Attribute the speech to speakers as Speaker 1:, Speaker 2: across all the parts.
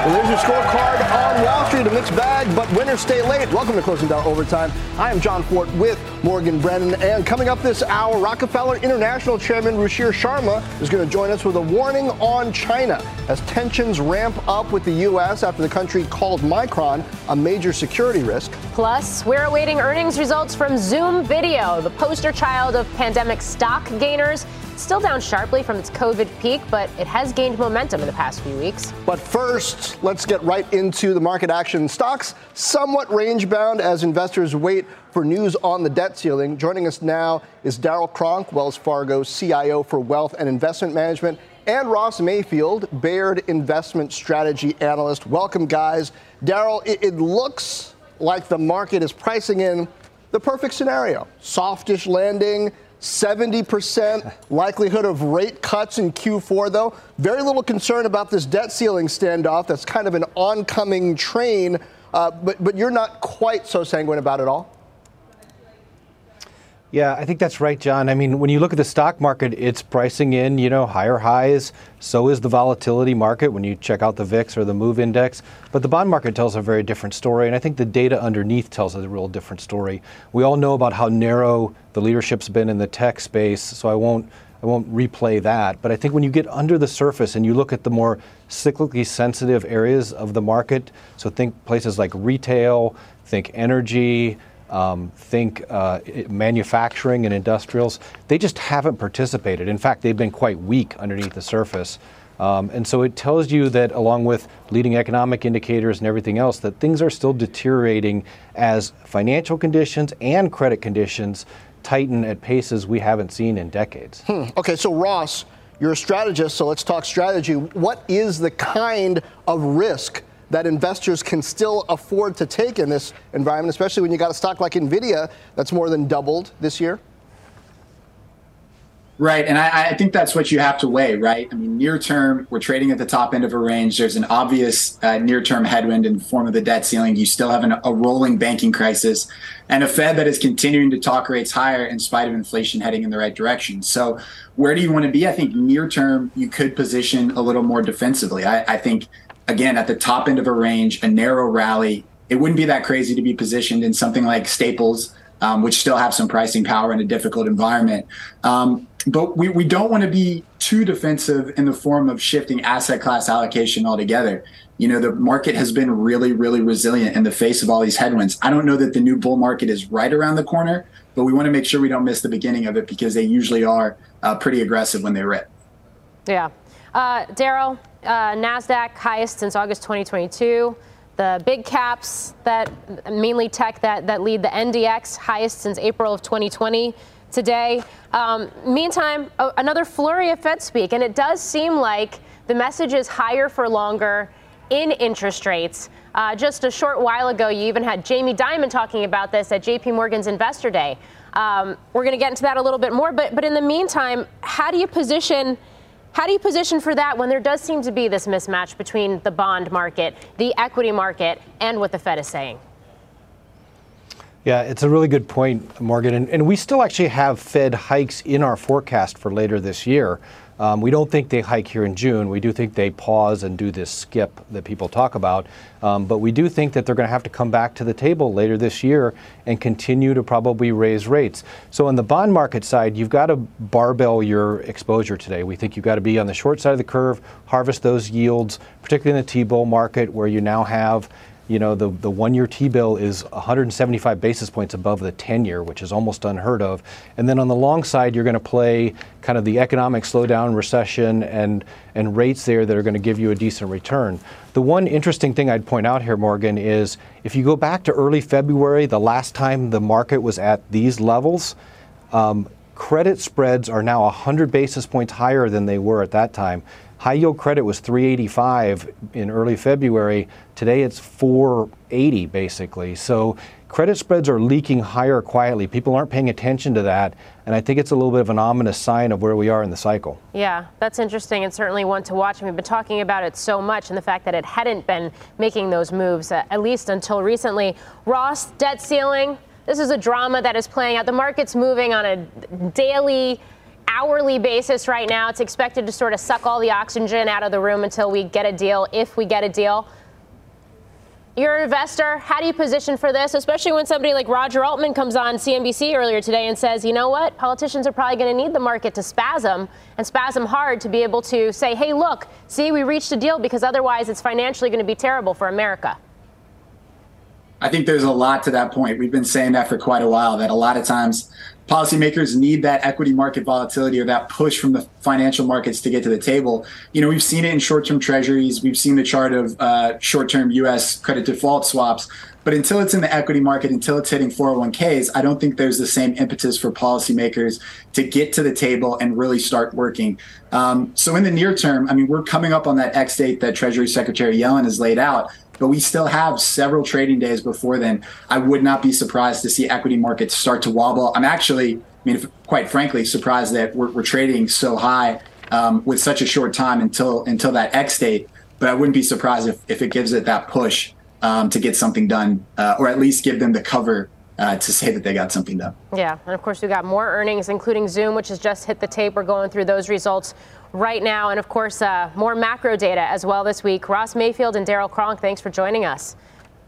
Speaker 1: Well, there's your scorecard on Wall Street. A mixed bag, but winners stay late. Welcome to Closing Bell Overtime. I am Jon Fortt with Morgan Brennan. And coming up this hour, Rockefeller International Chairman Ruchir Sharma is going to join us with a warning on China as tensions ramp up with the U.S. after the country called Micron a major security risk.
Speaker 2: Plus, we're awaiting earnings results from Zoom Video, the poster child of pandemic stock gainers. Still down sharply from its COVID peak, but it has gained momentum in the past few weeks.
Speaker 1: But first, let's get right into the market action. Stocks somewhat range bound as investors wait for news on the debt ceiling. Joining us now is Darrell Cronk, Wells Fargo CIO for Wealth and Investment Management, and Ross Mayfield, Baird Investment Strategy Analyst. Welcome, guys. Daryl, it, it looks like the market is pricing in the perfect scenario softish landing 70% likelihood of rate cuts in Q4, though. Very little concern about this debt ceiling standoff. That's kind of an oncoming train, uh, but, but you're not quite so sanguine about it all.
Speaker 3: Yeah, I think that's right, John. I mean, when you look at the stock market, it's pricing in, you know, higher highs. So is the volatility market when you check out the VIX or the MOVE index. But the bond market tells a very different story, and I think the data underneath tells a real different story. We all know about how narrow the leadership's been in the tech space, so I won't I won't replay that. But I think when you get under the surface and you look at the more cyclically sensitive areas of the market, so think places like retail, think energy, um, think uh, manufacturing and industrials, they just haven't participated. In fact, they've been quite weak underneath the surface. Um, and so it tells you that, along with leading economic indicators and everything else, that things are still deteriorating as financial conditions and credit conditions tighten at paces we haven't seen in decades.
Speaker 1: Hmm. Okay, so Ross, you're a strategist, so let's talk strategy. What is the kind of risk that investors can still afford to take in this environment, especially when you got a stock like Nvidia that's more than doubled this year?
Speaker 4: Right. And I, I, think that's what you have to weigh, right? I mean, near term, we're trading at the top end of a range. There's an obvious uh, near term headwind in the form of the debt ceiling. You still have an, a rolling banking crisis and a Fed that is continuing to talk rates higher in spite of inflation heading in the right direction. So, where do you want to be? I think near term, you could position a little more defensively. I, I think again, at the top end of a range, a narrow rally, it wouldn't be that crazy to be positioned in something like Staples, um, which still have some pricing power in a difficult environment. Um, but we, we don't want to be too defensive in the form of shifting asset class allocation altogether. You know, the market has been really, really resilient in the face of all these headwinds. I don't know that the new bull market is right around the corner, but we want to make sure we don't miss the beginning of it because they usually are uh, pretty aggressive when they rip.
Speaker 2: Yeah. Uh, Darrell, uh, NASDAQ highest since August 2022. The big caps that mainly tech that, that lead the NDX highest since April of 2020 today. Um, meantime, another flurry of Fed speak, and it does seem like the message is higher for longer in interest rates. Uh, just a short while ago, you even had Jamie Dimon talking about this at JP Morgan's Investor Day. Um, we're going to get into that a little bit more, but but in the meantime, how do you position? How do you position for that when there does seem to be this mismatch between the bond market, the equity market, and what the Fed is saying?
Speaker 3: Yeah, it's a really good point, Morgan. And, and we still actually have Fed hikes in our forecast for later this year. Um, we don't think they hike here in June. We do think they pause and do this skip that people talk about. Um, but we do think that they're going to have to come back to the table later this year and continue to probably raise rates. So on the bond market side, you've got to barbell your exposure today. We think you've got to be on the short side of the curve, harvest those yields, particularly in the T-bill market where you now have you know, the, the one year T bill is 175 basis points above the 10 year, which is almost unheard of. And then on the long side, you're going to play kind of the economic slowdown, recession, and, and rates there that are going to give you a decent return. The one interesting thing I'd point out here, Morgan, is if you go back to early February, the last time the market was at these levels, um, credit spreads are now 100 basis points higher than they were at that time. High yield credit was 385 in early February. Today it's 480 basically. So credit spreads are leaking higher quietly. People aren't paying attention to that. And I think it's a little bit of an ominous sign of where we are in the cycle.
Speaker 2: Yeah, that's interesting and certainly one to watch. We've been talking about it so much and the fact that it hadn't been making those moves, uh, at least until recently. Ross, debt ceiling. This is a drama that is playing out. The market's moving on a daily, hourly basis right now. It's expected to sort of suck all the oxygen out of the room until we get a deal, if we get a deal. You're an investor. How do you position for this, especially when somebody like Roger Altman comes on CNBC earlier today and says, you know what, politicians are probably going to need the market to spasm and spasm hard to be able to say, hey, look, see, we reached a deal because otherwise it's financially going to be terrible for America.
Speaker 4: I think there's a lot to that point. We've been saying that for quite a while that a lot of times policymakers need that equity market volatility or that push from the financial markets to get to the table. You know, we've seen it in short-term treasuries. We've seen the chart of uh, short-term U.S. credit default swaps. But until it's in the equity market, until it's hitting 401ks, I don't think there's the same impetus for policymakers to get to the table and really start working. Um, so in the near term, I mean, we're coming up on that X date that Treasury Secretary Yellen has laid out but we still have several trading days before then. I would not be surprised to see equity markets start to wobble. I'm actually, I mean, if, quite frankly, surprised that we're, we're trading so high um, with such a short time until until that X date. But I wouldn't be surprised if, if it gives it that push um, to get something done, uh, or at least give them the cover uh, to say that they got something done.
Speaker 2: Yeah, and of course we got more earnings, including Zoom, which has just hit the tape. We're going through those results right now. And of course, uh, more macro data as well this week. Ross Mayfield and Darrell Cronk, thanks for joining us.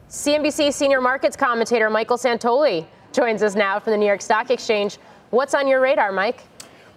Speaker 2: CNBC senior markets commentator Michael Santoli joins us now from the New York Stock Exchange. What's on your radar, Mike?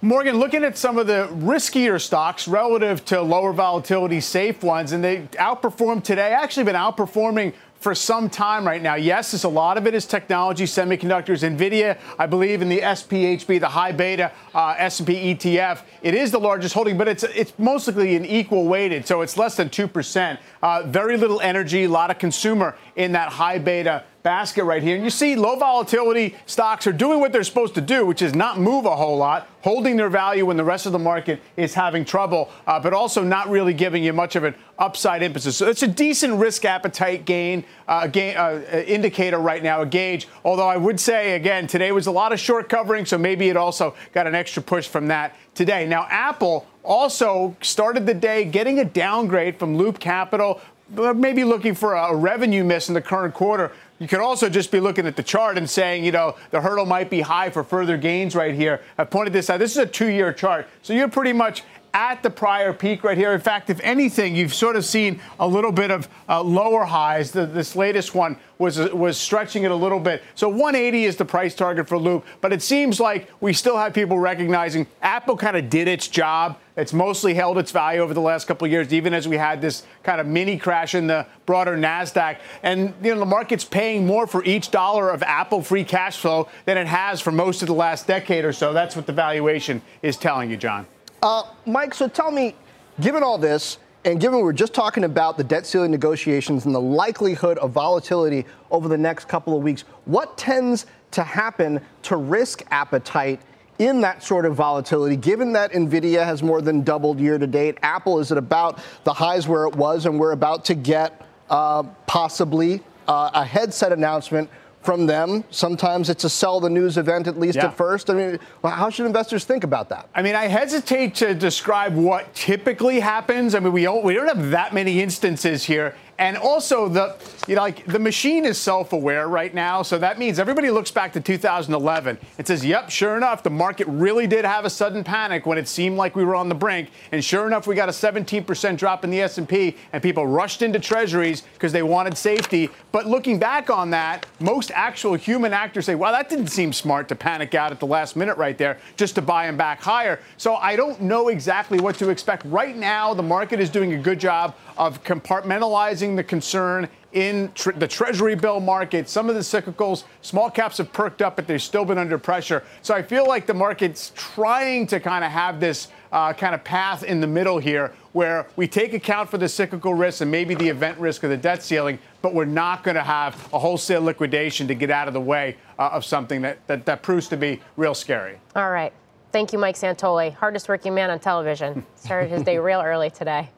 Speaker 5: Morgan, looking at some of the riskier stocks relative to lower volatility safe ones, and they outperformed today. Actually, been outperforming for some time right now. Yes, it's a lot of it is technology, semiconductors, Nvidia. I believe in the SPHB, the high beta uh, S&P ETF. It is the largest holding, but it's it's mostly an equal weighted, so it's less than two percent. Uh, very little energy, a lot of consumer in that high beta basket right here. And you see low volatility stocks are doing what they're supposed to do, which is not move a whole lot, holding their value when the rest of the market is having trouble, uh, but also not really giving you much of an upside emphasis. So it's a decent risk appetite gain, uh, gain uh, indicator right now, a gauge. Although I would say, again, today was a lot of short covering, so maybe it also got an extra push from that today. Now, Apple also started the day getting a downgrade from Loop Capital, maybe looking for a revenue miss in the current quarter. You could also just be looking at the chart and saying, you know, the hurdle might be high for further gains right here. I pointed this out. This is a two year chart. So you're pretty much at the prior peak right here. In fact, if anything, you've sort of seen a little bit of uh, lower highs. The, this latest one was was stretching it a little bit. So 180 is the price target for Loop, but it seems like we still have people recognizing Apple kind of did its job. It's mostly held its value over the last couple of years, even as we had this kind of mini crash in the broader Nasdaq. And you know the market's paying more for each dollar of Apple free cash flow than it has for most of the last decade or so. That's what the valuation is telling you, John.
Speaker 1: Uh, Mike, so tell me, given all this, and given we're just talking about the debt ceiling negotiations and the likelihood of volatility over the next couple of weeks, what tends to happen to risk appetite in that sort of volatility, given that NVIDIA has more than doubled year to date? Apple is at about the highs where it was, and we're about to get uh, possibly uh, a headset announcement from them. Sometimes it's a sell the news event, at least yeah. at first. I mean, how should investors think about that?
Speaker 5: I mean, I hesitate to describe what typically happens. I mean, we don't, we don't have that many instances here. And also the you know like the machine is self-aware right now, so that means everybody looks back to 2011 and says, "Yep, sure enough, the market really did have a sudden panic when it seemed like we were on the brink, and sure enough, we got a 17% drop in the S&P and people rushed into treasuries because they wanted safety." But looking back on that, most actual human actors say, "Wow, that didn't seem smart to panic out at the last minute right there just to buy them back higher." So I don't know exactly what to expect. Right now, the market is doing a good job of compartmentalizing the concern in tr- the treasury bill market. Some of the cyclicals, small caps have perked up, but they've still been under pressure. So I feel like the market's trying to kind of have this uh, kind of path in the middle here where we take account for the cyclical risk and maybe the event risk of the debt ceiling, but we're not going to have a wholesale liquidation to get out of the way uh, of something that, that, that proves to be real scary.
Speaker 2: All right. Thank you, Mike Santoli, hardest working man on television. Started his day real early today.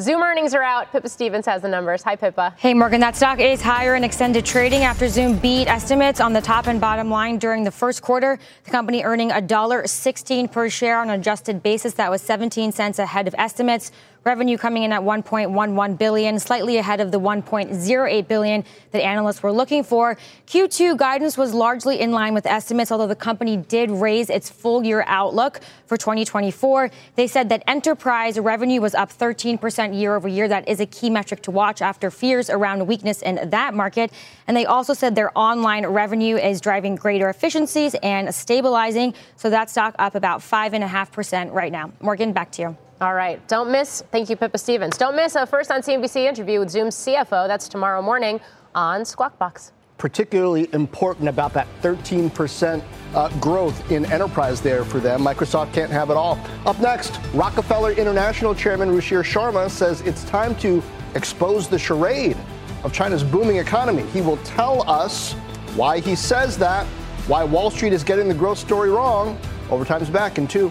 Speaker 2: Zoom earnings are out. Pippa Stevens has the numbers. Hi, Pippa.
Speaker 6: Hey, Morgan. That stock is higher in extended trading after Zoom beat estimates on the top and bottom line during the first quarter. The company earning $1.16 per share on an adjusted basis. That was 17 cents ahead of estimates. Revenue coming in at 1.11 billion, slightly ahead of the 1.08 billion that analysts were looking for. Q2 guidance was largely in line with estimates, although the company did raise its full year outlook for 2024. They said that enterprise revenue was up 13% year over year. That is a key metric to watch after fears around weakness in that market. And they also said their online revenue is driving greater efficiencies and stabilizing. So that stock up about 5.5% right now. Morgan, back to you.
Speaker 2: All right. Don't miss, thank you, Pippa Stevens. Don't miss a first on CNBC interview with Zoom's CFO. That's tomorrow morning on Squawk Box.
Speaker 1: Particularly important about that 13% uh, growth in enterprise there for them. Microsoft can't have it all. Up next, Rockefeller International Chairman Ruchir Sharma says it's time to expose the charade of China's booming economy. He will tell us why he says that, why Wall Street is getting the growth story wrong. Overtime's back in two.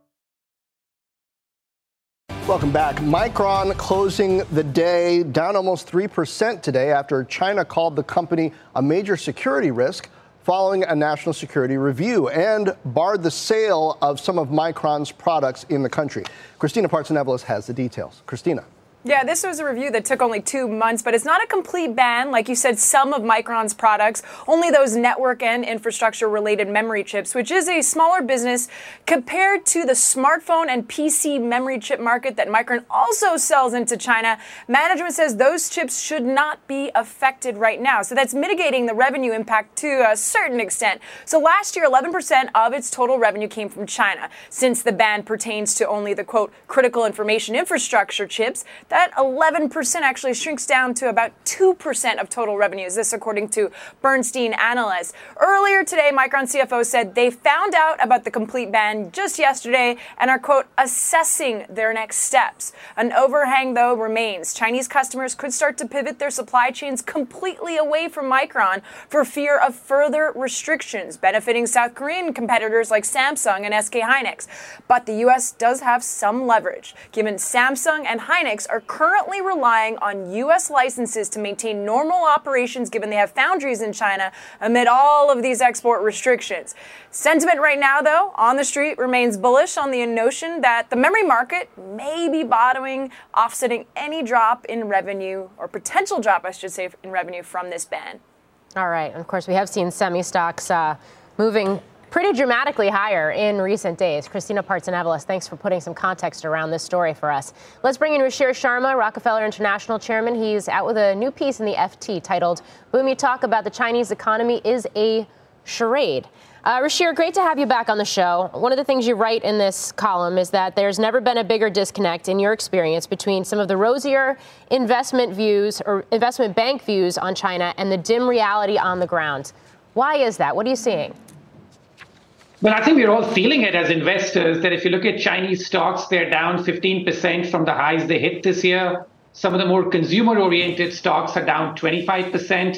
Speaker 1: Welcome back. Micron closing the day down almost 3% today after China called the company a major security risk following a national security review and barred the sale of some of Micron's products in the country. Christina Partsinevelos has the details. Christina.
Speaker 7: Yeah, this was a review that took only two months, but it's not a complete ban. Like you said, some of Micron's products, only those network and infrastructure related memory chips, which is a smaller business compared to the smartphone and PC memory chip market that Micron also sells into China. Management says those chips should not be affected right now. So that's mitigating the revenue impact to a certain extent. So last year, 11% of its total revenue came from China. Since the ban pertains to only the quote critical information infrastructure chips, that 11% actually shrinks down to about 2% of total revenues. This, according to Bernstein analysts. Earlier today, Micron CFO said they found out about the complete ban just yesterday and are, quote, assessing their next steps. An overhang, though, remains. Chinese customers could start to pivot their supply chains completely away from Micron for fear of further restrictions, benefiting South Korean competitors like Samsung and SK Hynix. But the U.S. does have some leverage, given Samsung and Hynix are currently relying on U.S. licenses to maintain normal operations given they have foundries in China amid all of these export restrictions. Sentiment right now, though, on the street remains bullish on the notion that the memory market may be bottoming, offsetting any drop in revenue, or potential drop, I should say, in revenue from this ban.
Speaker 2: All right. Of course, we have seen semi stocks uh, moving pretty dramatically higher in recent days. Christina Partsinevelos, thanks for putting some context around this story for us. Let's bring in Ruchir Sharma, Rockefeller International Chairman. He's out with a new piece in the FT titled Boomy Talk about the Chinese economy is a charade. Uh, Ruchir, great to have you back on the show. One of the things you write in this column is that there's never been a bigger disconnect in your experience between some of the rosier investment views or investment bank views on China and the dim reality on the ground. Why is that? What are you seeing?
Speaker 8: Well, I think we're all feeling it as investors that if you look at Chinese stocks, they're down 15% from the highs they hit this year. Some of the more consumer oriented stocks are down 25%.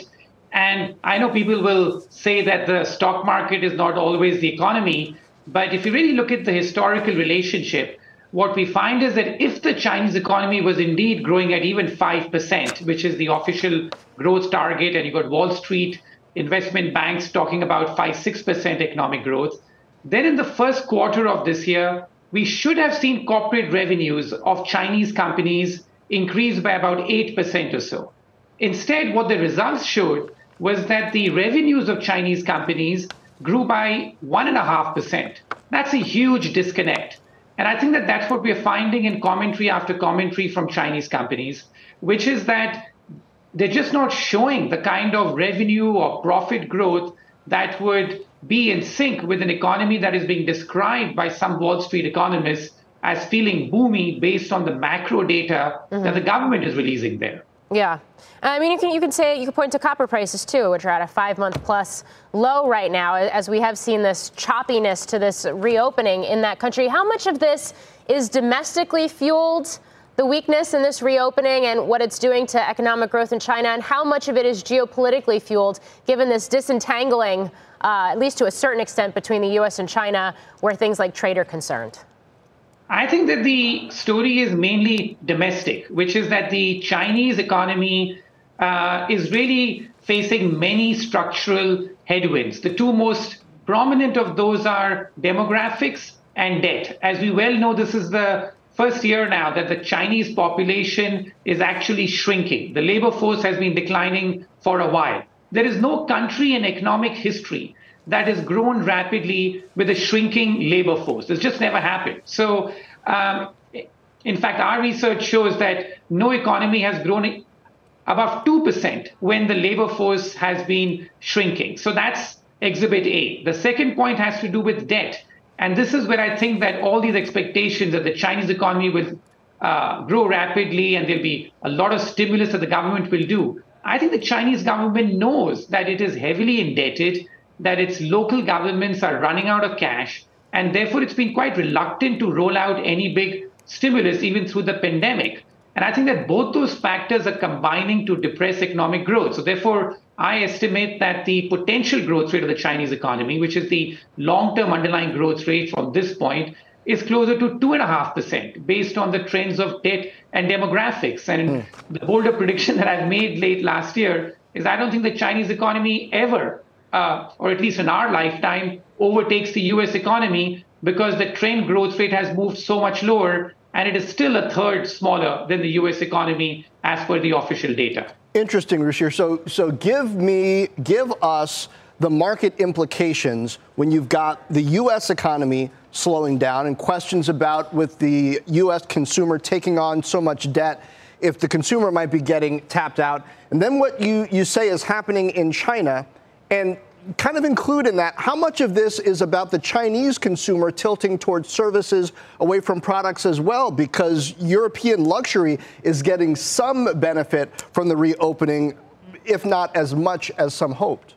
Speaker 8: And I know people will say that the stock market is not always the economy, but if you really look at the historical relationship, what we find is that if the Chinese economy was indeed growing at even 5%, which is the official growth target, and you've got Wall Street investment banks talking about 5 6% economic growth, then in the first quarter of this year, we should have seen corporate revenues of Chinese companies increase by about 8% or so. Instead, what the results showed was that the revenues of Chinese companies grew by 1.5%. That's a huge disconnect. And I think that that's what we're finding in commentary after commentary from Chinese companies, which is that they're just not showing the kind of revenue or profit growth that would be in sync with an economy that is being described by some Wall Street economists as feeling boomy based on the macro data mm-hmm. that the government is releasing there.
Speaker 2: Yeah. I mean, you can, you can say, you can point to copper prices too, which are at a five month plus low right now, as we have seen this choppiness to this reopening in that country. How much of this is domestically fueled? The weakness in this reopening and what it's doing to economic growth in China, and how much of it is geopolitically fueled, given this disentangling, uh, at least to a certain extent, between the U.S. and China, where things like trade are concerned?
Speaker 8: I think that the story is mainly domestic, which is that the Chinese economy uh, is really facing many structural headwinds. The two most prominent of those are demographics and debt. As we well know, this is the first year now that the Chinese population is actually shrinking. The labor force has been declining for a while. There is no country in economic history that has grown rapidly with a shrinking labor force. This just never happened. So, um, in fact, our research shows that no economy has grown above 2% when the labor force has been shrinking. So that's exhibit A. The second point has to do with debt. And this is where I think that all these expectations that the Chinese economy will uh, grow rapidly and there'll be a lot of stimulus that the government will do. I think the Chinese government knows that it is heavily indebted that its local governments are running out of cash, and therefore it's been quite reluctant to roll out any big stimulus even through the pandemic. And I think that both those factors are combining to depress economic growth. So therefore, I estimate that the potential growth rate of the Chinese economy, which is the long-term underlying growth rate from this point, is closer to 2.5% based on the trends of debt and demographics. And mm. the bolder prediction that I've made late last year is I don't think the Chinese economy ever uh, or at least in our lifetime, overtakes the US economy because the trend growth rate has moved so much lower and it is still a third smaller than the US economy as per the official data.
Speaker 1: Interesting, Ruchir. So, so give me, give us the market implications when you've got the U.S. economy slowing down and questions about with the U.S. consumer taking on so much debt, if the consumer might be getting tapped out. And then what you, you say is happening in China and kind of include in that how much of this is about the Chinese consumer tilting towards services away from products as well, because European luxury is getting some benefit from the reopening, if not as much as some hoped.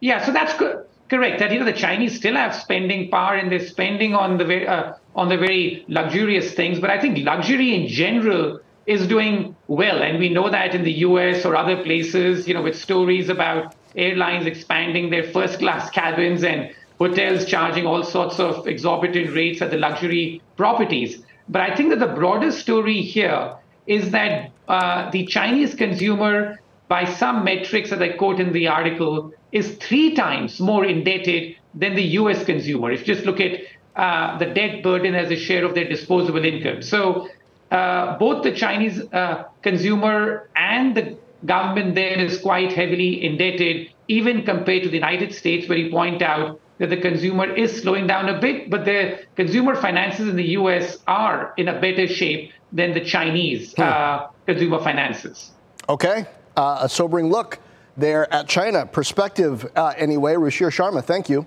Speaker 8: Yeah, so that's good. Correct. That you know the Chinese still have spending power and they're spending on the very, uh, on the very luxurious things, but I think luxury in general is doing well, and we know that in the U.S. or other places, you know, with stories about airlines expanding their first class cabins and hotels charging all sorts of exorbitant rates at the luxury properties. But I think that the broader story here is that uh, the Chinese consumer, by some metrics that I quote in the article, is three times more indebted than the US consumer. If you just look at uh, the debt burden as a share of their disposable income. So uh, both the Chinese uh, consumer and the government there is quite heavily indebted, even compared to the United States, where you point out that the consumer is slowing down a bit, but the consumer finances in the US are in a better shape than the Chinese hmm. uh, consumer finances.
Speaker 1: Okay, uh, a sobering look there at China. Perspective, uh, anyway. Ruchir Sharma, thank you.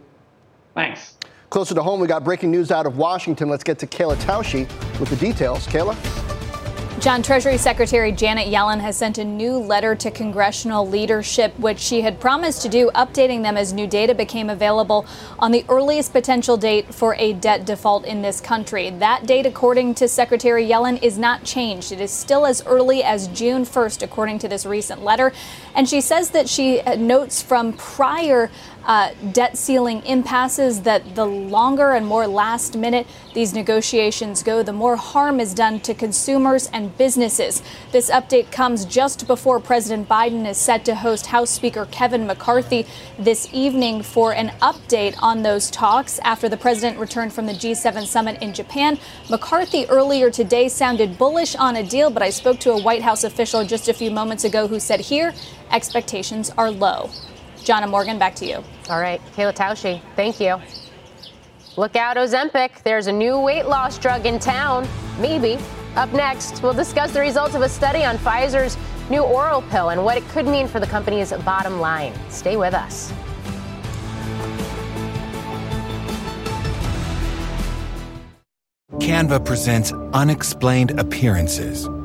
Speaker 8: Thanks.
Speaker 1: Closer to home, we got breaking news out of Washington. Let's get to Kayla Tausche with the details. Kayla?
Speaker 9: John, Treasury Secretary Janet Yellen has sent a new letter to congressional leadership, which she had promised to do, updating them as new data became available on the earliest potential date for a debt default in this country. That date, according to Secretary Yellen, is not changed. It is still as early as June 1st, according to this recent letter. And she says that she notes from prior uh, debt ceiling impasses that the longer and more last minute these negotiations go, the more harm is done to consumers and businesses. This update comes just before President Biden is set to host House Speaker Kevin McCarthy this evening for an update on those talks after the president returned from the G7 summit in Japan. McCarthy earlier today sounded bullish on a deal, but I spoke to a White House official just a few moments ago who said here expectations are low. Jonna Morgan, back to you.
Speaker 2: All right, Kayla Tausche, thank you. Look out, Ozempic. There's a new weight loss drug in town. Maybe. Up next, we'll discuss the results of a study on Pfizer's new oral pill and what it could mean for the company's bottom line. Stay with us.
Speaker 10: Canva presents unexplained appearances.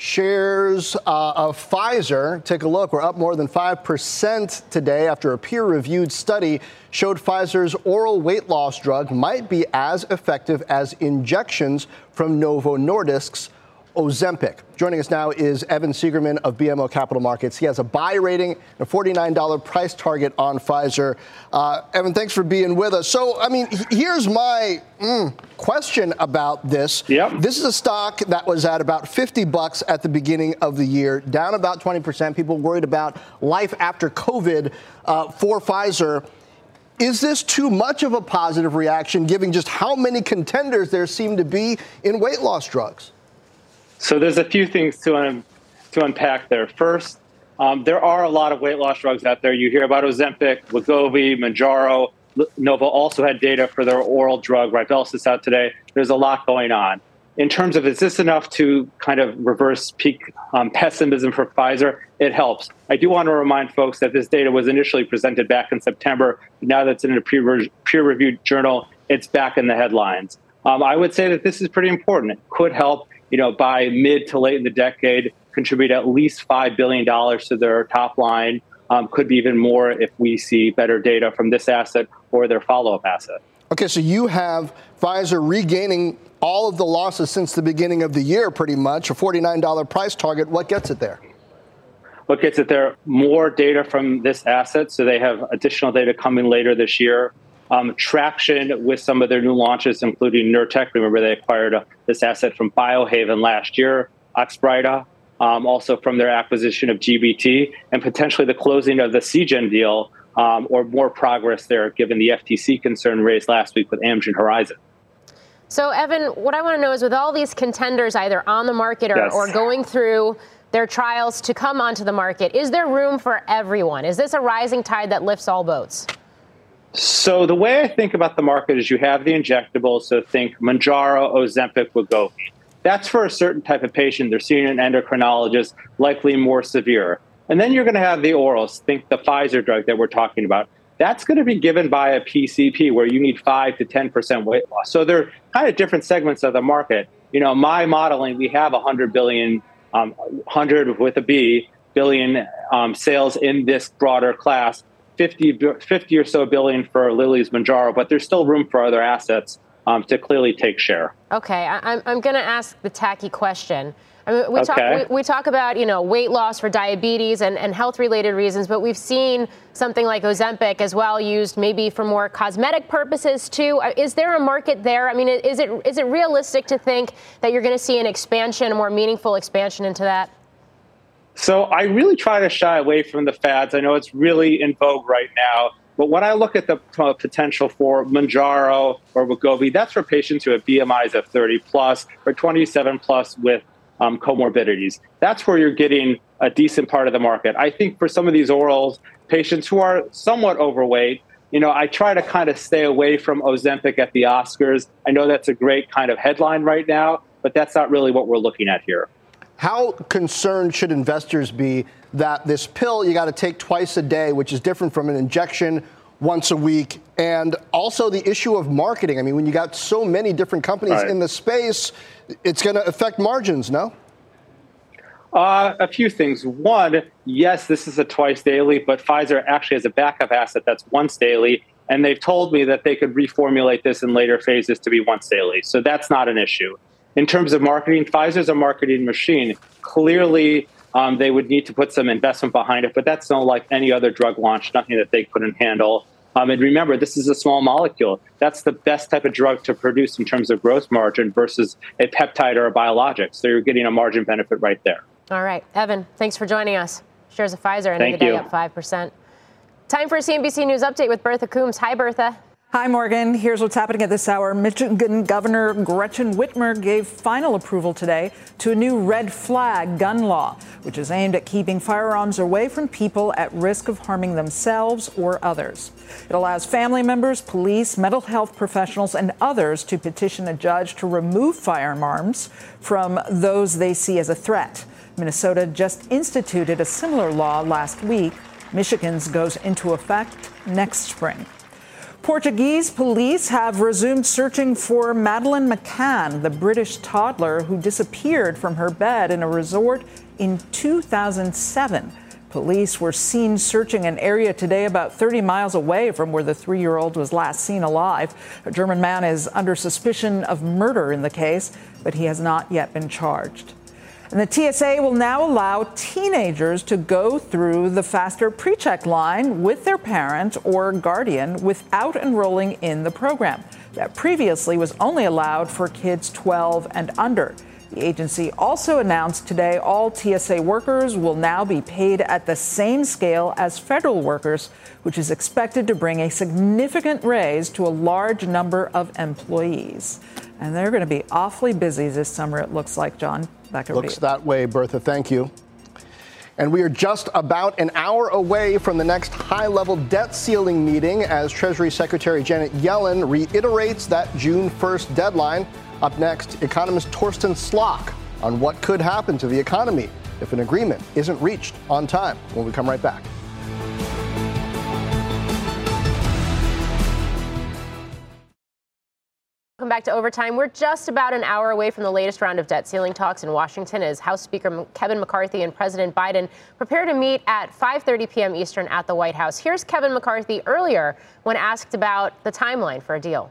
Speaker 1: Shares uh, of Pfizer, take a look, we're up more than 5% today after a peer reviewed study showed Pfizer's oral weight loss drug might be as effective as injections from Novo Nordisk's Ozempic. Joining us now is Evan Seigerman of BMO Capital Markets. He has a buy rating and a $49 price target on Pfizer. Uh, Evan, thanks for being with us. So, I mean, here's my mm, question about this.
Speaker 11: Yep.
Speaker 1: This is a stock that was at about 50 bucks at the beginning of the year, down about 20%. People worried about life after COVID uh, for Pfizer. Is this too much of a positive reaction, given just how many contenders there seem to be in weight loss drugs?
Speaker 11: So there's a few things to un- to unpack there. First, um, there are a lot of weight loss drugs out there. You hear about Ozempic, Wegovy, Mounjaro. Novo also had data for their oral drug Rybelsus out today. There's a lot going on. In terms of is this enough to kind of reverse peak um, pessimism for Pfizer? It helps. I do want to remind folks that this data was initially presented back in September. Now that's in a peer-reviewed journal, it's back in the headlines. Um, I would say that this is pretty important. It could help you know, by mid to late in the decade, contribute at least $5 billion to their top line. Um, could be even more if we see better data from this asset or their follow up asset.
Speaker 1: Okay, so you have Pfizer regaining all of the losses since the beginning of the year, pretty much, a $49 price target. What gets it there?
Speaker 11: What gets it there? More data from this asset. So they have additional data coming later this year um, traction with some of their new launches, including Nurtec. Remember, they acquired uh, this asset from Biohaven last year, Oxbryta, um, also from their acquisition of GBT, and potentially the closing of the Seagen deal, um, or more progress there, given the FTC concern raised last week with Amgen Horizon.
Speaker 2: So, Evan, what I want to know is with all these contenders either on the market or, yes. or going through their trials to come onto the market, is there room for everyone? Is this a rising tide that lifts all boats?
Speaker 11: So the way I think about the market is you have the injectables. So think Mounjaro, Ozempic, Wegovy. That's for a certain type of patient. They're seeing an endocrinologist, likely more severe. And then you're going to have the orals. Think the Pfizer drug that we're talking about. That's going to be given by a PCP where you need five to ten percent weight loss. So they're kind of different segments of the market. You know, my modeling, we have 100 billion, um, 100 with a B billion um, sales in this broader class 50, 50 or so billion for Lilly's Mounjaro, but there's still room for other assets um, to clearly take share.
Speaker 2: Okay, I, am I'm going to ask the tacky question. I mean, we, okay. talk, we, we, talk about you know weight loss for diabetes and, and health related reasons, but we've seen something like Ozempic as well used maybe for more cosmetic purposes too. Uh, is there a market there? I mean, is it is it realistic to think that you're going to see an expansion, a more meaningful expansion into that?
Speaker 11: So I really try to shy away from the fads. I know it's really in vogue right now. But when I look at the potential for Mounjaro or Wegovy, that's for patients who have BMIs of 30 plus or 27 plus with um, comorbidities. That's where you're getting a decent part of the market. I think for some of these orals, patients who are somewhat overweight, you know, I try to kind of stay away from Ozempic at the Oscars. I know that's a great kind of headline right now, but that's not really what we're looking at here.
Speaker 1: How concerned should investors be that this pill you got to take twice a day, which is different from an injection once a week, and also the issue of marketing. I mean, when you got so many different companies right. in the space, it's going to affect margins, no?
Speaker 12: Uh, a few things. One, yes, this is a twice daily, but Pfizer actually has a backup asset that's once daily, and they've told me that they could reformulate this in later phases to be once daily. So that's not an issue. In terms of marketing, Pfizer's a marketing machine. Clearly, um, they would need to put some investment behind it, but that's not like any other drug launch, nothing that they couldn't handle. Um, and remember, this is a small molecule. That's the best type of drug to produce in terms of gross margin versus a peptide or a biologic. So you're getting a margin benefit right there.
Speaker 2: All right. Evan, thanks for joining us. Shares of Pfizer ending the day up 5%. Time for a CNBC News update with Bertha Coombs. Hi, Bertha.
Speaker 11: Hi, Morgan. Here's what's happening at this hour. Michigan Governor Gretchen Whitmer gave final approval today to a new red flag gun law, which is aimed at keeping firearms away from people at risk of harming themselves or others. It allows family members, police, mental health professionals, and others to petition a judge to remove firearms from those they see as a threat. Minnesota just instituted a similar law last week. Michigan's goes into effect next spring. Portuguese police have resumed searching for Madeleine McCann, the British toddler who disappeared from her bed in a resort in 2007. Police were seen searching an area today about 30 miles away from where the three year old was last seen alive. A German man is under suspicion of murder in the case, but he has not yet been charged. And the TSA will now allow teenagers to go through the faster pre check line with their parent or guardian without enrolling in the program. That previously was only allowed for kids 12 and under. The agency also announced today all TSA workers will now be paid at the same scale as federal workers, which is expected to bring a significant raise to a large number of employees. And they're going to be awfully busy this summer, it looks like, John.
Speaker 1: That Looks that way, Bertha. Thank you. And we are just about an hour away from the next high level debt ceiling meeting as Treasury Secretary Janet Yellen reiterates that June 1st deadline. Up next, economist Torsten Slok on what could happen to the economy if an agreement isn't reached on time when we come right back.
Speaker 2: Welcome back to Overtime. We're just about an hour away from the latest round of debt ceiling talks in Washington as House Speaker Kevin McCarthy and President Biden prepare to meet at 5:30 p.m. Eastern at the White House. Here's Kevin McCarthy earlier when asked about the timeline for a deal.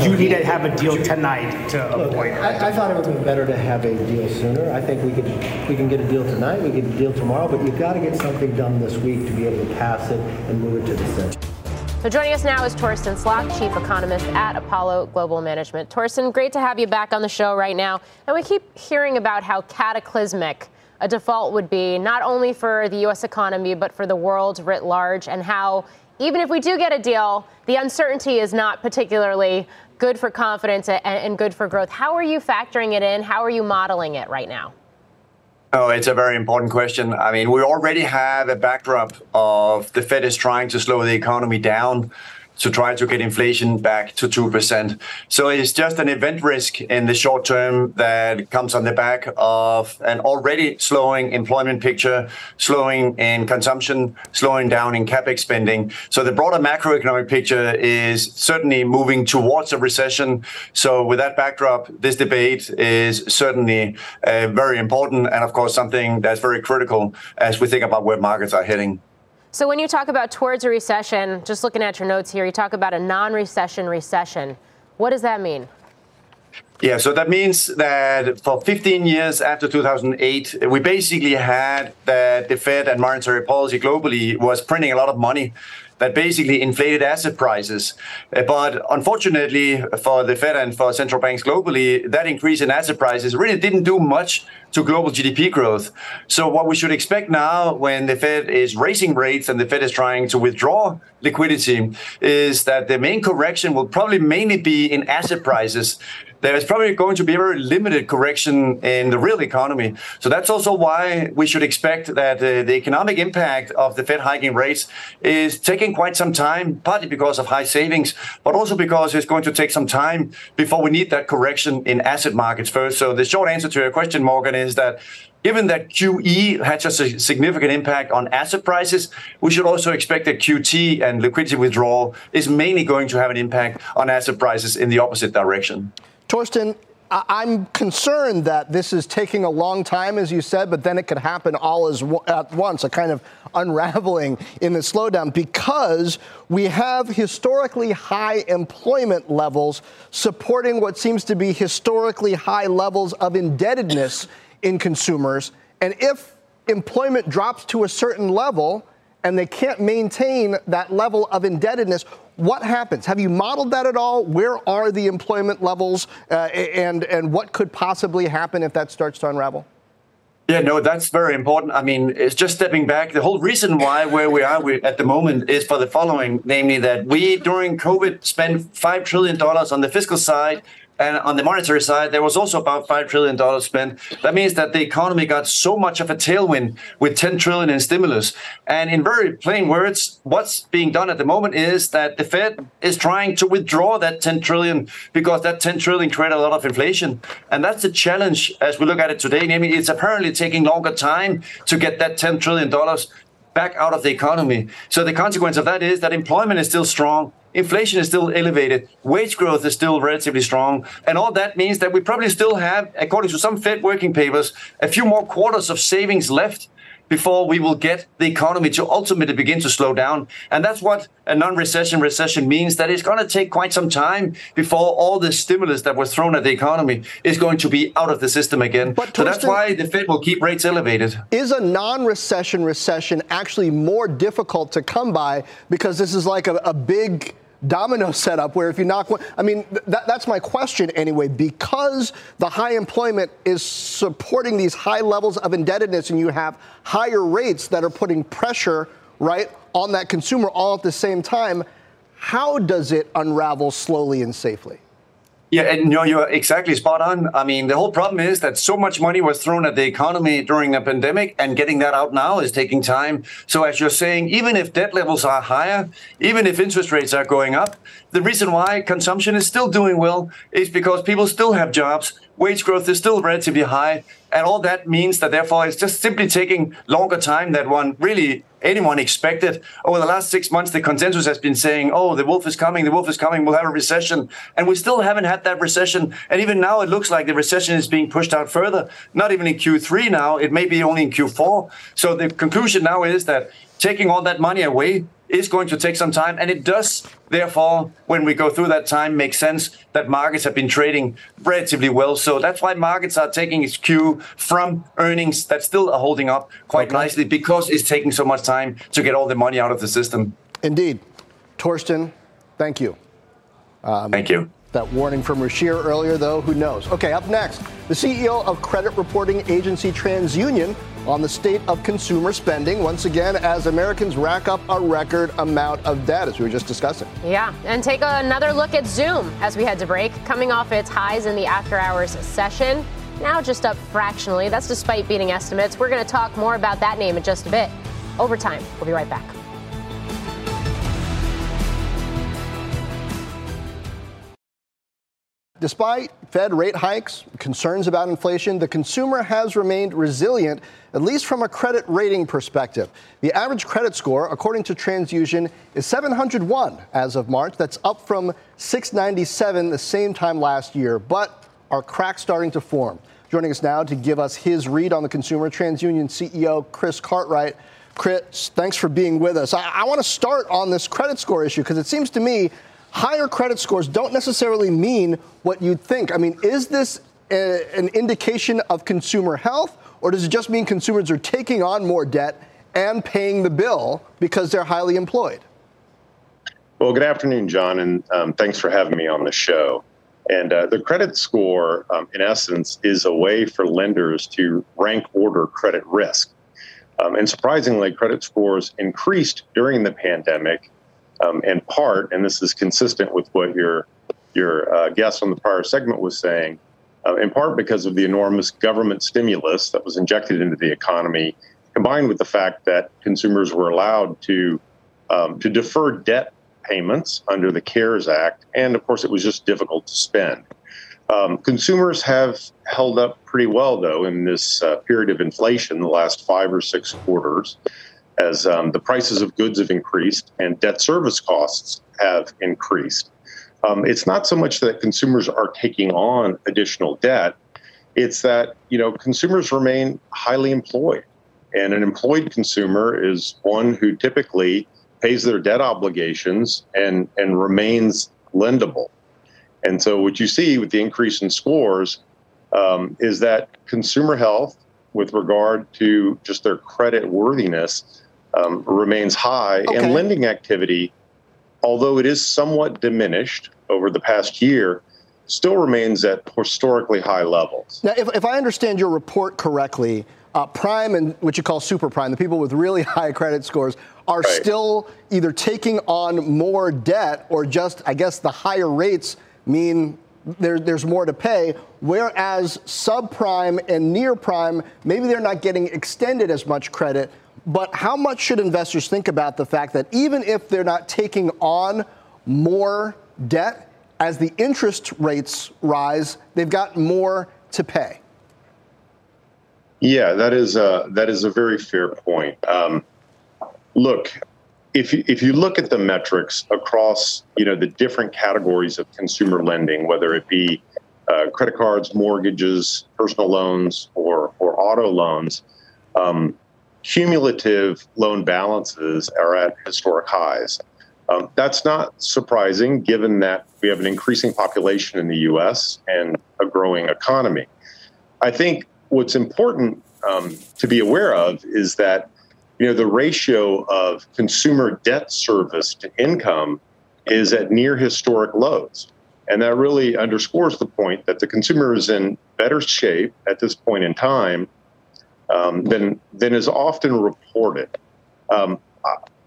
Speaker 5: You need to have a deal tonight to avoid.
Speaker 13: I, I, thought it would be better to have a deal sooner. I think we could we can get a deal tonight. We get a deal tomorrow, but you've got to get something done this week to be able to pass it and move it to the Senate.
Speaker 2: So joining us now is Torsten Slok, Chief Economist at Apollo Global Management. Torsten, great to have you back on the show right now. And we keep hearing about how cataclysmic a default would be, not only for the U.S. economy, but for the world writ large, and how even if we do get a deal, the uncertainty is not particularly good for confidence and, good for growth. How are you factoring it in? How are you modeling it right now?
Speaker 14: Oh, it's a very important question. I mean, we already have a backdrop of the Fed is trying to slow the economy down to try to get inflation back to 2%. So it's just an event risk in the short term that comes on the back of an already slowing employment picture, slowing in consumption, slowing down in capex spending. So the broader macroeconomic picture is certainly moving towards a recession. So with that backdrop, this debate is certainly uh, very important and of course something that's very critical as we think about where markets are heading.
Speaker 2: So when you talk about towards a recession, just looking at your notes here, you talk about a non-recession recession. What does that mean?
Speaker 14: Yeah, so that means that for 15 years after 2008, we basically had that the Fed and monetary policy globally was printing a lot of money that basically inflated asset prices. Uh, but unfortunately for the Fed and for central banks globally, that increase in asset prices really didn't do much to global GDP growth. So what we should expect now when the Fed is raising rates and the Fed is trying to withdraw liquidity is that the main correction will probably mainly be in asset prices there's probably going to be a very limited correction in the real economy. So that's also why we should expect that uh, the economic impact of the Fed hiking rates is taking quite some time, partly because of high savings, but also because it's going to take some time before we need that correction in asset markets first. So the short answer to your question, Morgan, is that Given that QE had such a significant impact on asset prices, we should also expect that QT and liquidity withdrawal is mainly going to have an impact on asset prices in the opposite direction.
Speaker 1: Torsten, I'm concerned that this is taking a long time, as you said, but then it could happen all at once, a kind of unraveling in the slowdown because we have historically high employment levels supporting what seems to be historically high levels of indebtedness in consumers. And if employment drops to a certain level and they can't maintain that level of indebtedness, what happens? Have you modeled that at all? Where are the employment levels uh, and, and what could possibly happen if that starts to unravel?
Speaker 14: Yeah, no, that's very important. I mean, it's just stepping back. The whole reason why where we are at the moment is for the following, namely that we during COVID spent $5 trillion on the fiscal side and on the monetary side, there was also about $5 trillion spent. That means that the economy got so much of a tailwind with 10 trillion in stimulus. And in very plain words, what's being done at the moment is that the Fed is trying to withdraw that 10 trillion because that 10 trillion created a lot of inflation. And that's the challenge as we look at it today. Namely, it's apparently taking longer time to get that $10 trillion back out of the economy. So the consequence of that is that employment is still strong inflation is still elevated, wage growth is still relatively strong, and all that means that we probably still have, according to some Fed working papers, a few more quarters of savings left before we will get the economy to ultimately begin to slow down. And that's what a non-recession recession means, that it's going to take quite some time before all the stimulus that was thrown at the economy is going to be out of the system again. But so that's why the Fed will keep rates elevated.
Speaker 1: Is a non-recession recession actually more difficult to come by because this is like a, a big domino setup where if you knock one, I mean, th- that's my question anyway, because the high employment is supporting these high levels of indebtedness and you have higher rates that are putting pressure, right, on that consumer all at the same time. How does it unravel slowly and safely?
Speaker 14: Yeah, and know, you're exactly spot on. I mean, the whole problem is that so much money was thrown at the economy during the pandemic, and getting that out now is taking time. So, as you're saying, even if debt levels are higher, even if interest rates are going up, the reason why consumption is still doing well is because people still have jobs wage growth is still relatively high. And all that means that therefore it's just simply taking longer time than one really anyone expected. Over the last six months, the consensus has been saying, oh, the wolf is coming, the wolf is coming, we'll have a recession. And we still haven't had that recession. And even now, it looks like the recession is being pushed out further. Not even in Q3 now, it may be only in Q4. So the conclusion now is that taking all that money away is going to take some time. And it does, therefore, when we go through that time, make sense that markets have been trading relatively well. So that's why markets are taking its cue from earnings that still are holding up quite okay. nicely because it's taking so much time to get all the money out of the system.
Speaker 1: Indeed. Torsten, thank you.
Speaker 14: Um, thank you.
Speaker 1: That warning from Ruchir earlier, though, who knows? Okay, up next, the CEO of credit reporting agency TransUnion on the state of consumer spending once again as Americans rack up a record amount of debt, as we were just discussing.
Speaker 2: Yeah, and take another look at Zoom as we head to break, coming off its highs in the after hours session. Now just up fractionally. That's despite beating estimates. We're going to talk more about that name in just a bit. Overtime. We'll be right back.
Speaker 1: Despite Fed rate hikes, concerns about inflation, the consumer has remained resilient, at least from a credit rating perspective. The average credit score, according to TransUnion, is 701 as of March. That's up from 697 the same time last year, but are cracks starting to form? Joining us now to give us his read on the consumer, TransUnion CEO Chris Cartwright. Chris, thanks for being with us. I, I want to start on this credit score issue because it seems to me higher credit scores don't necessarily mean what you'd think. I mean, is this a, an indication of consumer health, or does it just mean consumers are taking on more debt and paying the bill because they're highly employed?
Speaker 15: Well, good afternoon, Jon, and um, thanks for having me on the show. And uh, the credit score, um, in essence, is a way for lenders to rank order credit risk. Um, and surprisingly, credit scores increased during the pandemic um, in part, and this is consistent with what you're your uh, guest on the prior segment was saying, uh, in part because of the enormous government stimulus that was injected into the economy, combined with the fact that consumers were allowed to um, to defer debt payments under the CARES Act, and of course, it was just difficult to spend. Um, consumers have held up pretty well, though, in this uh, period of inflation, the last five or six quarters, as um, the prices of goods have increased and debt service costs have increased. Um, it's not so much that consumers are taking on additional debt; it's that you know consumers remain highly employed, and an employed consumer is one who typically pays their debt obligations and and remains lendable. And so, what you see with the increase in scores um, is that consumer health, with regard to just their credit worthiness, um, remains high, okay. and lending activity, although it is somewhat diminished over the past year, still remains at historically high levels.
Speaker 1: Now, if, if I understand your report correctly, uh, prime and what you call super prime, the people with really high credit scores, are right. still either taking on more debt or just, I guess, the higher rates mean there, there's more to pay. Whereas subprime and near prime, maybe they're not getting extended as much credit. But how much should investors think about the fact that even if they're not taking on more debt, as the interest rates rise, they've got more to pay?
Speaker 15: Yeah, that is a, that is a very fair point. Um, look, if you, if you look at the metrics across you know the different categories of consumer lending, whether it be uh, credit cards, mortgages, personal loans, or or auto loans, um, cumulative loan balances are at historic highs. Um, that's not surprising, given that we have an increasing population in the U.S. and a growing economy. I think what's important um, to be aware of is that you know, the ratio of consumer debt service to income is at near historic lows. And that really underscores the point that the consumer is in better shape at this point in time um, than, than is often reported. Um,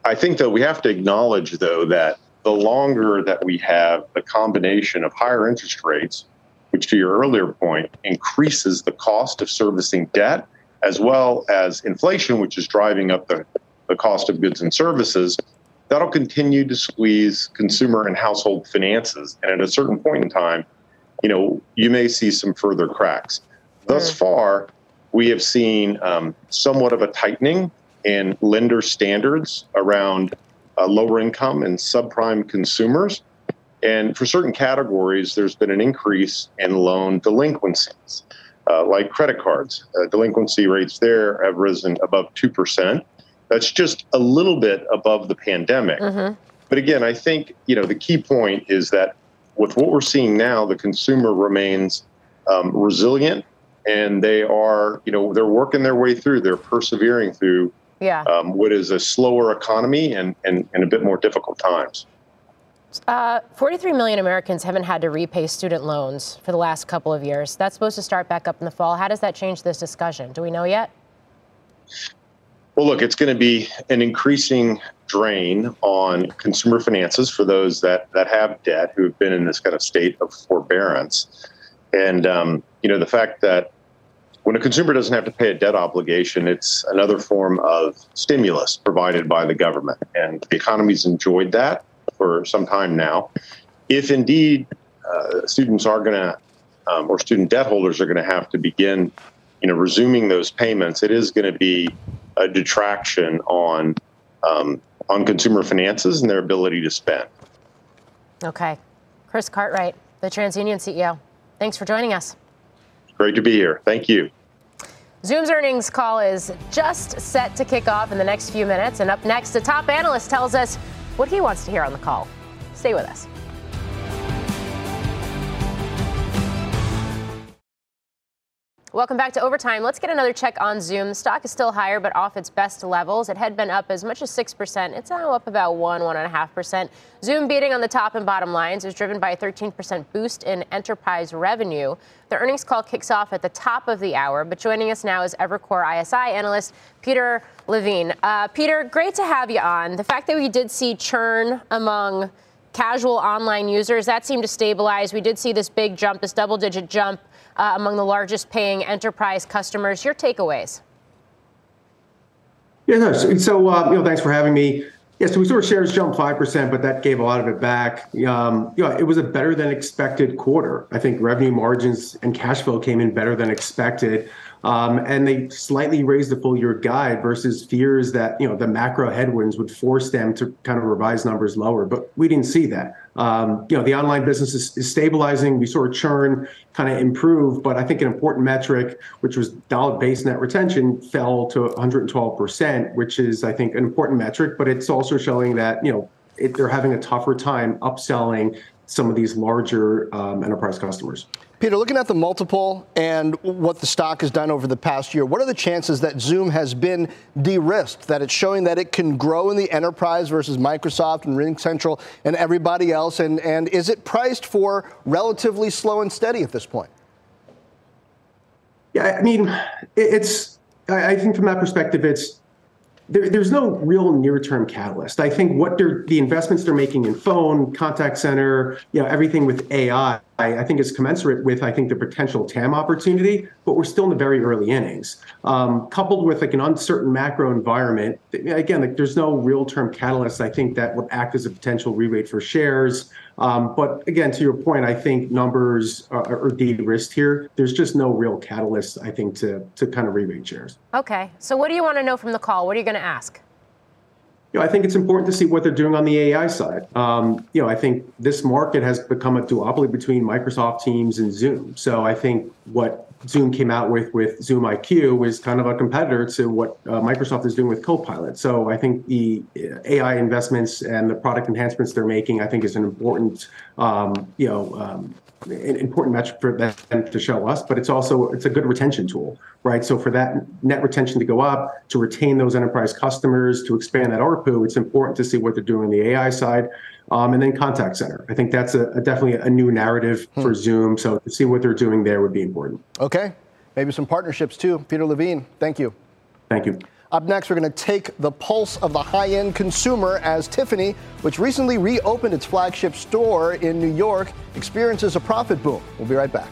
Speaker 15: I think that we have to acknowledge, though, that the longer that we have the combination of higher interest rates, which to your earlier point increases the cost of servicing debt as well as inflation, which is driving up the, the cost of goods and services, that'll continue to squeeze consumer and household finances. And at a certain point in time, you know, you may see some further cracks. Thus far, we have seen um, somewhat of a tightening in lender standards around uh, lower income and subprime consumers. And for certain categories, there's been an increase in loan delinquencies uh, like credit cards. Uh, delinquency rates there have risen above 2%. That's just a little bit above the pandemic. Mm-hmm. But again, I think you know the key point is that with what we're seeing now, the consumer remains um, resilient, and they are you know they're working their way through. They're persevering through yeah. um, what is a slower economy and, and, and a bit more difficult times.
Speaker 2: Uh, 43 million Americans haven't had to repay student loans for the last couple of years. That's supposed to start back up in the fall. How does that change this discussion? Do we know yet?
Speaker 15: Well, look, it's going to be an increasing drain on consumer finances for those that, that have debt who have been in this kind of state of forbearance. And, um, you know, the fact that when a consumer doesn't have to pay a debt obligation, it's another form of stimulus provided by the government. And the economy's enjoyed that for some time now. If indeed uh, students are going to, um, or student debt holders are going to have to begin, you know, resuming those payments, it is going to be a detraction on um, on consumer finances and their ability to spend.
Speaker 2: Okay, Chris Cartwright, the TransUnion CEO. Thanks for joining us.
Speaker 15: Great to be here. Thank you.
Speaker 2: Zoom's earnings call is just set to kick off in the next few minutes. And up next, a top analyst tells us what he wants to hear on the call. Stay with us. Welcome back to Overtime. Let's get another check on Zoom. The stock is still higher, but off its best levels. It had been up as much as 6%. It's now up about 1, 1.5%. Zoom beating on the top and bottom lines is driven by a 13% boost in enterprise revenue. The earnings call kicks off at the top of the hour, but joining us now is Evercore ISI analyst Peter Levine. Uh, Peter, great to have you on. The fact that we did see churn among casual online users. That seemed to stabilize. We did see this big jump, this double digit jump uh, among the largest paying enterprise customers. Your takeaways?
Speaker 16: Yeah, no, so, so uh, you know, thanks for having me. Yeah, so we saw shares jump 5%, but that gave a lot of it back. Um, you know, it was a better than expected quarter. I think revenue margins and cash flow came in better than expected. Um, and they slightly raised the full year guide versus fears that you know the macro headwinds would force them to kind of revise numbers lower. But we didn't see that. Um, you know, the online business is, is stabilizing. We saw churn kind of improve, but I think an important metric, which was dollar-based net retention, fell to 112%, which is I think an important metric. But it's also showing that you know it, they're having a tougher time upselling some of these larger um, enterprise customers.
Speaker 1: Peter, looking at the multiple and what the stock has done over the past year, what are the chances that Zoom has been de-risked, that it's showing that it can grow in the enterprise versus Microsoft and RingCentral and everybody else? And, and is it priced for relatively slow and steady at this point?
Speaker 16: Yeah, I mean, it's, I think from that perspective, it's there, there's no real near-term catalyst. I think what they're the investments they're making in phone, contact center, you know, everything with AI, I think is commensurate with I think the potential TAM opportunity. But we're still in the very early innings. Um, coupled with like an uncertain macro environment, again, like there's no real-term catalyst. I think that would act as a potential re-rate for shares. Um, but again, to your point, I think numbers are, are de-risked here. There's just no real catalyst, I think, to to kind of re-rate shares.
Speaker 2: Okay. So what do you want to know from the call? What are you going to ask?
Speaker 16: You know, I think it's important to see what they're doing on the AI side. Um, you know, I think this market has become a duopoly between Microsoft Teams and Zoom. So I think what Zoom came out with with Zoom IQ is kind of a competitor to what uh, Microsoft is doing with Copilot. So I think the uh, AI investments and the product enhancements they're making, I think, is an important, um, you know, um, an important metric for them to show us. But it's also it's a good retention tool, right? So for that net retention to go up, to retain those enterprise customers, to expand that ARPU, it's important to see what they're doing on the AI side. Um, and then contact center. I think that's a, a definitely a new narrative hmm. for Zoom. So to see what they're doing there would be important.
Speaker 1: Okay. Maybe some partnerships too. Peter Levine, thank you.
Speaker 16: Thank you.
Speaker 1: Up next, we're going to take the pulse of the high end consumer as Tiffany, which recently reopened its flagship store in New York, experiences a profit boom. We'll be right back.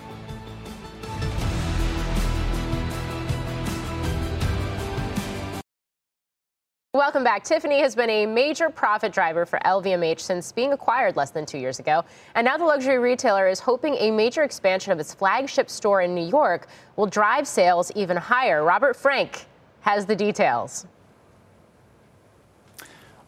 Speaker 2: Welcome back. Tiffany has been a major profit driver for LVMH since being acquired less than two years ago. And now the luxury retailer is hoping a major expansion of its flagship store in New York will drive sales even higher. Robert Frank has the details.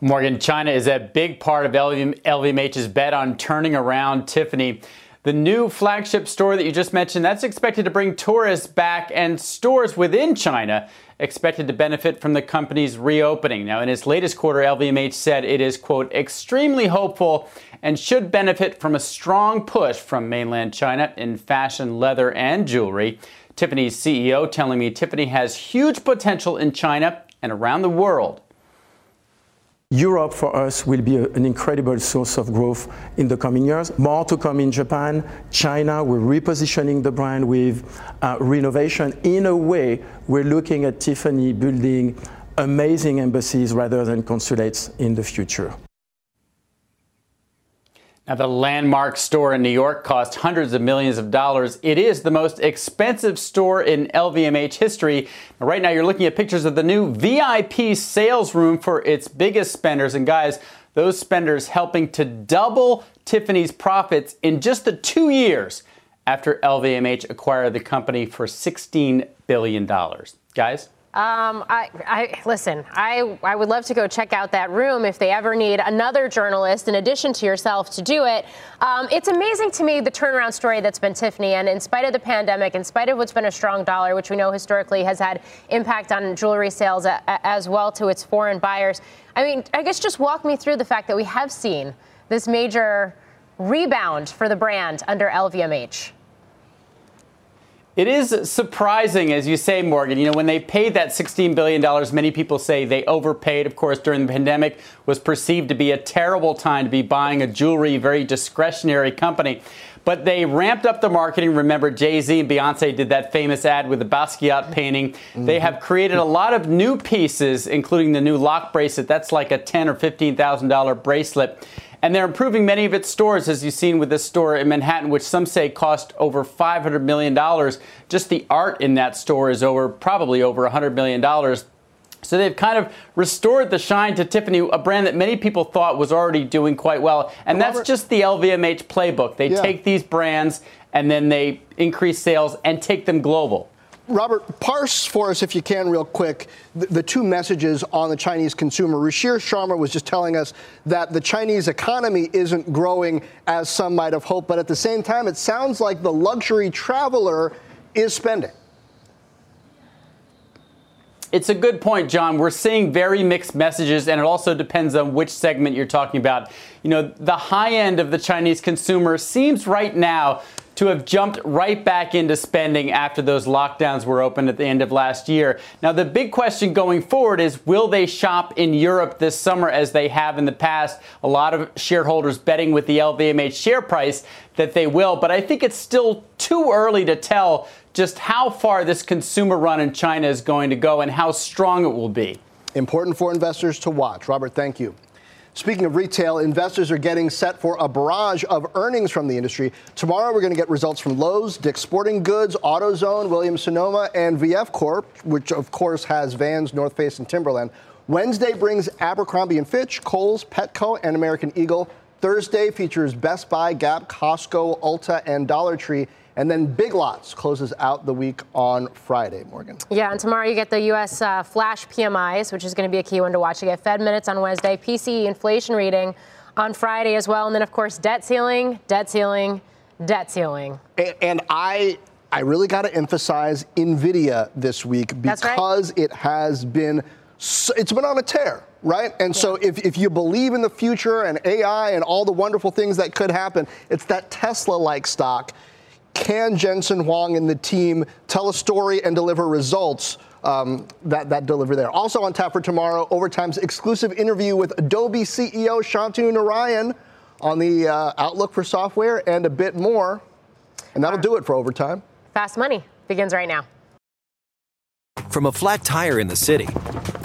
Speaker 17: Morgan, China is a big part of LVMH's bet on turning around Tiffany. The new flagship store that you just mentioned, that's expected to bring tourists back and stores within China expected to benefit from the company's reopening. Now, in its latest quarter, LVMH said it is, quote, extremely hopeful and should benefit from a strong push from mainland China in fashion, leather, and jewelry. Tiffany's CEO telling me Tiffany has huge potential in China and around the world.
Speaker 18: Europe for us will be a, an incredible source of growth in the coming years. More to come in Japan. China, we're repositioning the brand with uh, renovation. In a way, we're looking at Tiffany building amazing embassies rather than consulates in the future.
Speaker 17: Now, the landmark store in New York cost hundreds of millions of dollars. It is the most expensive store in LVMH history. Now, right now, you're looking at pictures of the new VIP sales room for its biggest spenders. And guys, those spenders helping to double Tiffany's profits in just the two years after LVMH acquired the company for $16 billion. Guys?
Speaker 2: Um, I, I listen. I I would love to go check out that room if they ever need another journalist in addition to yourself to do it. Um, it's amazing to me the turnaround story that's been Tiffany, and in spite of the pandemic, in spite of what's been a strong dollar, which we know historically has had impact on jewelry sales a, a, as well to its foreign buyers. I mean, I guess just walk me through the fact that we have seen this major rebound for the brand under LVMH.
Speaker 17: It is surprising, as you say, Morgan. You know, when they paid that $16 billion, many people say they overpaid. Of course, during the pandemic, was perceived to be a terrible time to be buying a jewelry, very discretionary company. But they ramped up the marketing. Remember, Jay Z and Beyonce did that famous ad with the Basquiat painting. Mm-hmm. They have created a lot of new pieces, including the new lock bracelet. That's like a ten or fifteen thousand dollar bracelet. And they're improving many of its stores, as you've seen with this store in Manhattan, which some say cost over $500 million. Just the art in that store is over probably over $100 million. So they've kind of restored the shine to Tiffany, a brand that many people thought was already doing quite well. And Robert, that's just the LVMH playbook. They yeah. take these brands and then they increase sales and take them global.
Speaker 1: Robert, parse for us, if you can, real quick, the, the, two messages on the Chinese consumer. Ruchir Sharma was just telling us that the Chinese economy isn't growing as some might have hoped, but at the same time, it sounds like the luxury traveler is spending.
Speaker 17: It's a good point, Jon. We're seeing very mixed messages, and it also depends on which segment you're talking about. You know, the high end of the Chinese consumer seems right now to have jumped right back into spending after those lockdowns were open at the end of last year. Now, the big question going forward is will they shop in Europe this summer as they have in the past? A lot of shareholders betting with the LVMH share price that they will, but I think it's still too early to tell just how far this consumer run in China is going to go and how strong it will be.
Speaker 1: Important for investors to watch. Robert, thank you. Speaking of retail, investors are getting set for a barrage of earnings from the industry. Tomorrow, we're going to get results from Lowe's, Dick's Sporting Goods, AutoZone, Williams Sonoma, and VF Corp, which of course has Vans, North Face, and Timberland. Wednesday brings Abercrombie & Fitch, Kohl's, Petco, and American Eagle. Thursday features Best Buy, Gap, Costco, Ulta, and Dollar Tree. And then Big Lots closes out the week on Friday, Morgan.
Speaker 2: Yeah, and tomorrow you get the U.S. Uh, flash PMIs, which is going to be a key one to watch. You get Fed minutes on Wednesday, PCE inflation reading on Friday as well. And then, of course, debt ceiling, debt ceiling, debt ceiling.
Speaker 1: And, and I. I really got to emphasize Nvidia this week because right. it has been it's been on a tear, right? And yeah. so if, if you believe in the future and AI and all the wonderful things that could happen, it's that Tesla like stock can Jensen Huang and the team tell a story and deliver results um, that, that deliver there? Also on tap for tomorrow, Overtime's exclusive interview with Adobe CEO Shantanu Narayan on the uh, outlook for software and a bit more. And that'll do it for Overtime.
Speaker 2: Fast Money begins right now.
Speaker 19: From a flat tire in the city